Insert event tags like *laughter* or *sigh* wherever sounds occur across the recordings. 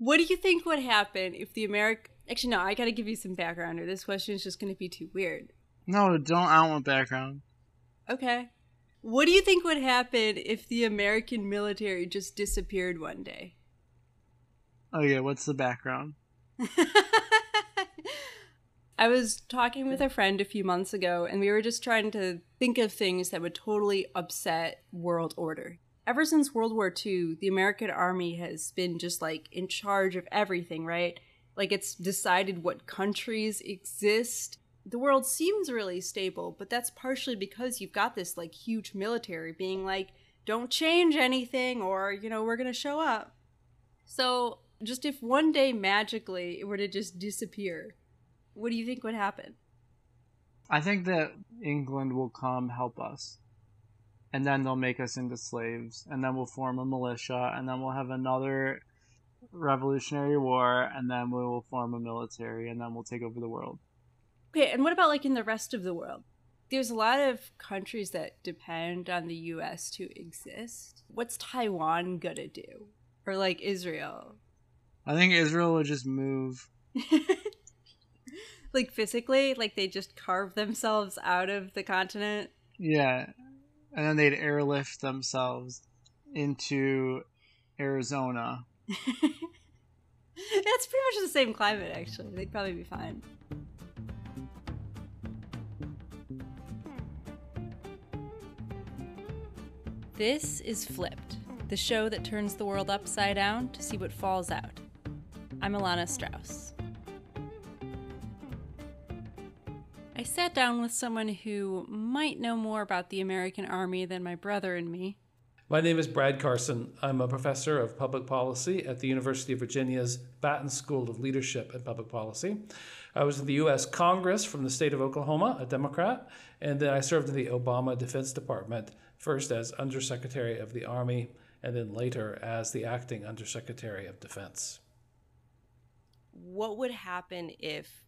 What do you think would happen if the American. Actually, no, I gotta give you some background, or this question is just gonna be too weird. No, don't. I don't want background. Okay. What do you think would happen if the American military just disappeared one day? Oh yeah, what's the background? *laughs* I was talking with a friend a few months ago, and we were just trying to think of things that would totally upset world order. Ever since World War II, the American Army has been just like in charge of everything, right? Like it's decided what countries exist. The world seems really stable, but that's partially because you've got this like huge military being like, don't change anything, or, you know, we're going to show up. So, just if one day magically it were to just disappear, what do you think would happen? I think that England will come help us. And then they'll make us into slaves. And then we'll form a militia. And then we'll have another revolutionary war. And then we will form a military. And then we'll take over the world. Okay, and what about like in the rest of the world? There's a lot of countries that depend on the US to exist. What's Taiwan gonna do? Or like Israel? I think Israel would just move. *laughs* like physically, like they just carve themselves out of the continent. Yeah. And then they'd airlift themselves into Arizona. *laughs* That's pretty much the same climate, actually. They'd probably be fine. This is Flipped, the show that turns the world upside down to see what falls out. I'm Alana Strauss. I sat down with someone who might know more about the American Army than my brother and me. My name is Brad Carson. I'm a professor of public policy at the University of Virginia's Batten School of Leadership and Public Policy. I was in the U.S. Congress from the state of Oklahoma, a Democrat, and then I served in the Obama Defense Department, first as Undersecretary of the Army, and then later as the acting Undersecretary of Defense. What would happen if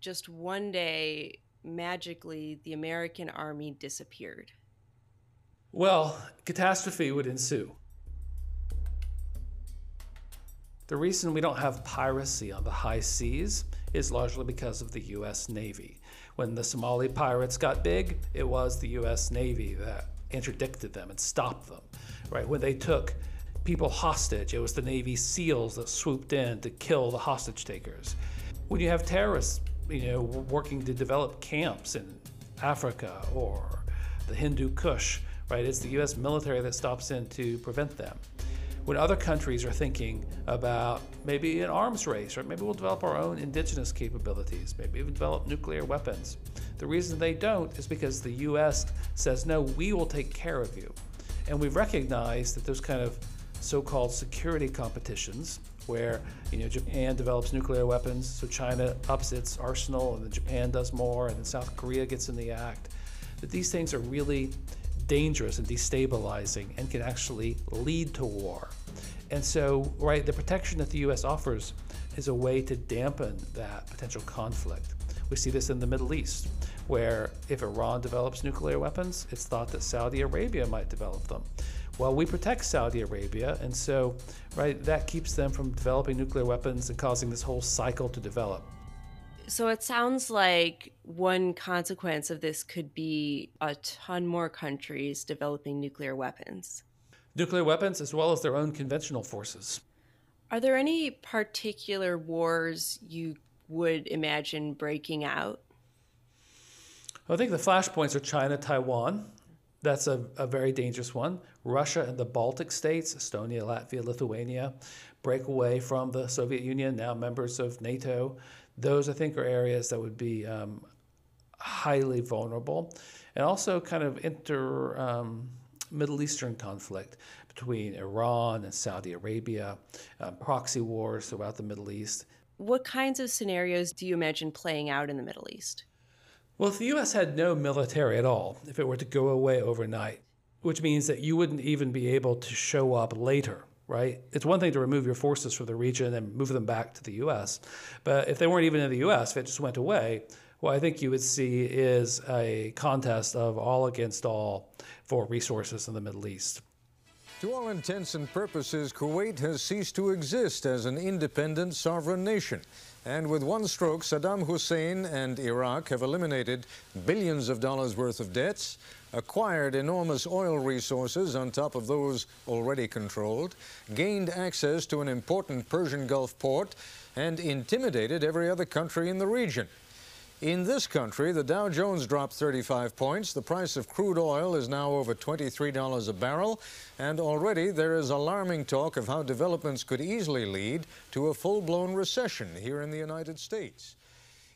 just one day magically the American army disappeared? Well, catastrophe would ensue. The reason we don't have piracy on the high seas is largely because of the US Navy. When the Somali pirates got big, it was the US Navy that interdicted them and stopped them. Right? When they took people hostage, it was the Navy SEALs that swooped in to kill the hostage takers. When you have terrorists you know, working to develop camps in Africa or the Hindu Kush, right? It's the U.S. military that stops in to prevent them. When other countries are thinking about maybe an arms race, or maybe we'll develop our own indigenous capabilities, maybe even develop nuclear weapons. The reason they don't is because the U.S. says, no, we will take care of you. And we recognize that those kind of so called security competitions where you know Japan develops nuclear weapons, so China ups its arsenal, and then Japan does more, and then South Korea gets in the act. That these things are really dangerous and destabilizing, and can actually lead to war. And so, right, the protection that the U.S. offers is a way to dampen that potential conflict. We see this in the Middle East, where if Iran develops nuclear weapons, it's thought that Saudi Arabia might develop them. Well, we protect Saudi Arabia, and so, right, that keeps them from developing nuclear weapons and causing this whole cycle to develop. So it sounds like one consequence of this could be a ton more countries developing nuclear weapons. Nuclear weapons, as well as their own conventional forces. Are there any particular wars you would imagine breaking out? I think the flashpoints are China, Taiwan. That's a, a very dangerous one. Russia and the Baltic states, Estonia, Latvia, Lithuania, break away from the Soviet Union, now members of NATO. Those, I think, are areas that would be um, highly vulnerable. And also, kind of inter um, Middle Eastern conflict between Iran and Saudi Arabia, uh, proxy wars throughout the Middle East. What kinds of scenarios do you imagine playing out in the Middle East? Well, if the U.S. had no military at all, if it were to go away overnight, which means that you wouldn't even be able to show up later, right? It's one thing to remove your forces from the region and move them back to the U.S., but if they weren't even in the U.S., if it just went away, what I think you would see is a contest of all against all for resources in the Middle East. To all intents and purposes, Kuwait has ceased to exist as an independent sovereign nation. And with one stroke, Saddam Hussein and Iraq have eliminated billions of dollars worth of debts, acquired enormous oil resources on top of those already controlled, gained access to an important Persian Gulf port, and intimidated every other country in the region. In this country, the Dow Jones dropped 35 points. The price of crude oil is now over $23 a barrel. And already there is alarming talk of how developments could easily lead to a full blown recession here in the United States.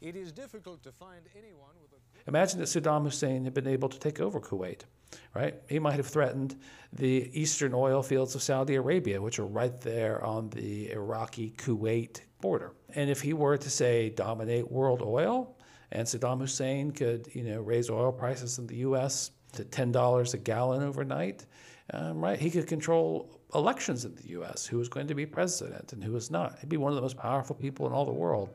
It is difficult to find anyone with a. Imagine that Saddam Hussein had been able to take over Kuwait, right? He might have threatened the eastern oil fields of Saudi Arabia, which are right there on the Iraqi Kuwait border. And if he were to say dominate world oil, and Saddam Hussein could, you know, raise oil prices in the U.S. to ten dollars a gallon overnight. Um, right, he could control elections in the U.S. Who was going to be president and who was not. He'd be one of the most powerful people in all the world.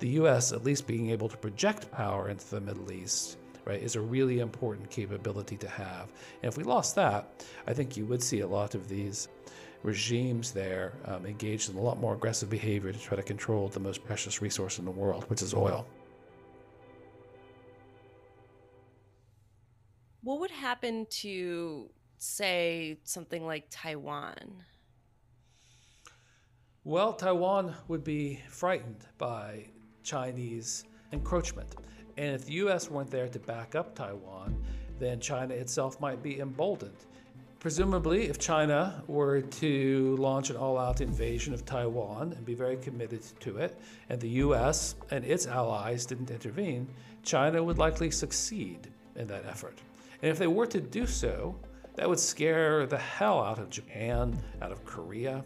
The U.S. at least being able to project power into the Middle East right, is a really important capability to have. And if we lost that, I think you would see a lot of these regimes there um, engaged in a lot more aggressive behavior to try to control the most precious resource in the world, which is oil. What would happen to, say, something like Taiwan? Well, Taiwan would be frightened by Chinese encroachment. And if the US weren't there to back up Taiwan, then China itself might be emboldened Presumably, if China were to launch an all out invasion of Taiwan and be very committed to it, and the US and its allies didn't intervene, China would likely succeed in that effort. And if they were to do so, that would scare the hell out of Japan, out of Korea,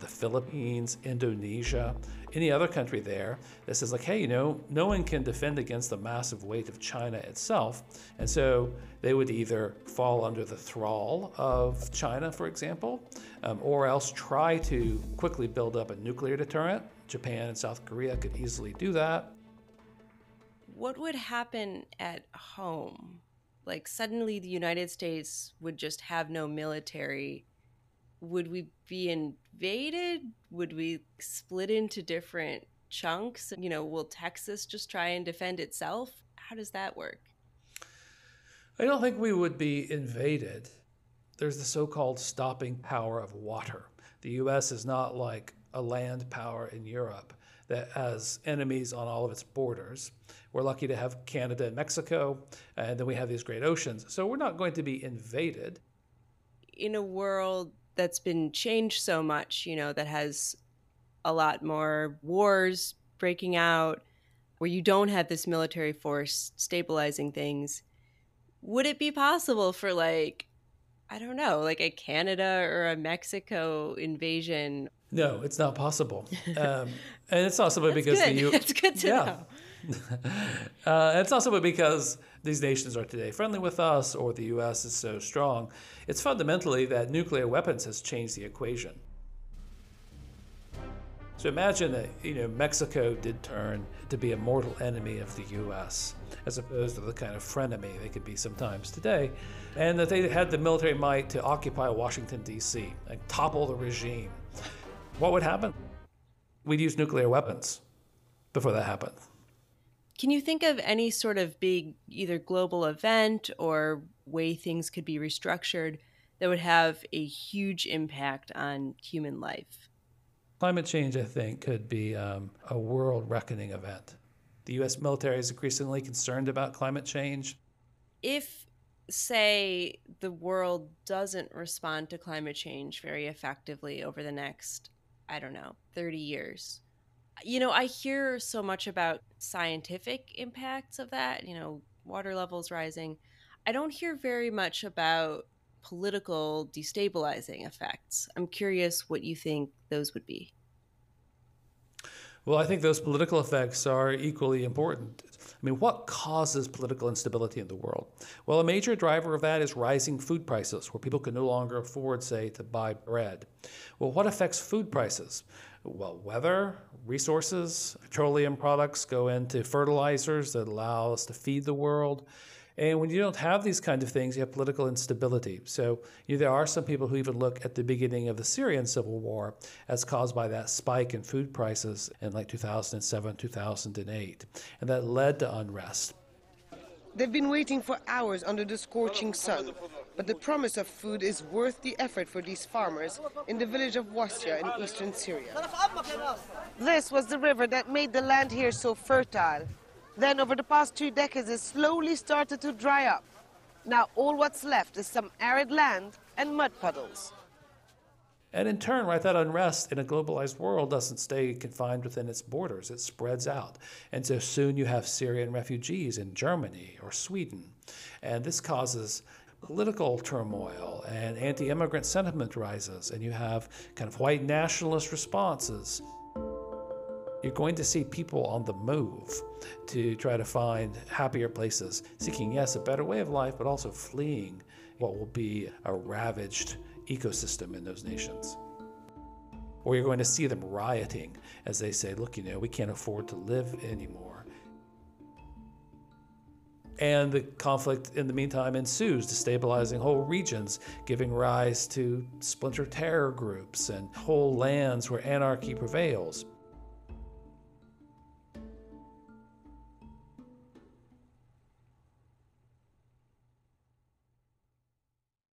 the Philippines, Indonesia, any other country there that says, like, hey, you know, no one can defend against the massive weight of China itself. And so they would either fall under the thrall of China, for example, um, or else try to quickly build up a nuclear deterrent. Japan and South Korea could easily do that. What would happen at home? Like, suddenly the United States would just have no military would we be invaded? Would we split into different chunks? You know, will Texas just try and defend itself? How does that work? I don't think we would be invaded. There's the so called stopping power of water. The US is not like a land power in Europe that has enemies on all of its borders. We're lucky to have Canada and Mexico, and then we have these great oceans. So we're not going to be invaded. In a world that's been changed so much, you know, that has a lot more wars breaking out, where you don't have this military force stabilizing things, would it be possible for like I don't know, like a Canada or a Mexico invasion? No, it's not possible, *laughs* um, and it's not simply because good. the U. *laughs* It's good to yeah. know. *laughs* uh, it's also because these nations are today friendly with us or the U.S. is so strong. It's fundamentally that nuclear weapons has changed the equation. So imagine that you know Mexico did turn to be a mortal enemy of the U.S. as opposed to the kind of frenemy they could be sometimes today, and that they had the military might to occupy Washington D.C. and topple the regime. What would happen? We'd use nuclear weapons before that happened. Can you think of any sort of big either global event or way things could be restructured that would have a huge impact on human life? Climate change, I think, could be um, a world reckoning event. The U.S. military is increasingly concerned about climate change. If, say, the world doesn't respond to climate change very effectively over the next, I don't know, 30 years, you know, I hear so much about scientific impacts of that, you know, water levels rising. I don't hear very much about political destabilizing effects. I'm curious what you think those would be. Well, I think those political effects are equally important. I mean, what causes political instability in the world? Well, a major driver of that is rising food prices, where people can no longer afford, say, to buy bread. Well, what affects food prices? Well, weather, resources, petroleum products go into fertilizers that allow us to feed the world. And when you don't have these kinds of things, you have political instability. So you know, there are some people who even look at the beginning of the Syrian civil war as caused by that spike in food prices in like 2007, 2008. And that led to unrest. They've been waiting for hours under the scorching sun, but the promise of food is worth the effort for these farmers in the village of Wasya in eastern Syria. This was the river that made the land here so fertile. Then, over the past two decades, it slowly started to dry up. Now, all what's left is some arid land and mud puddles. And in turn, right, that unrest in a globalized world doesn't stay confined within its borders. It spreads out. And so soon you have Syrian refugees in Germany or Sweden. And this causes political turmoil and anti immigrant sentiment rises. And you have kind of white nationalist responses. You're going to see people on the move to try to find happier places, seeking, yes, a better way of life, but also fleeing what will be a ravaged ecosystem in those nations. Or you're going to see them rioting as they say, look, you know, we can't afford to live anymore. And the conflict in the meantime ensues, destabilizing whole regions, giving rise to splinter terror groups and whole lands where anarchy prevails.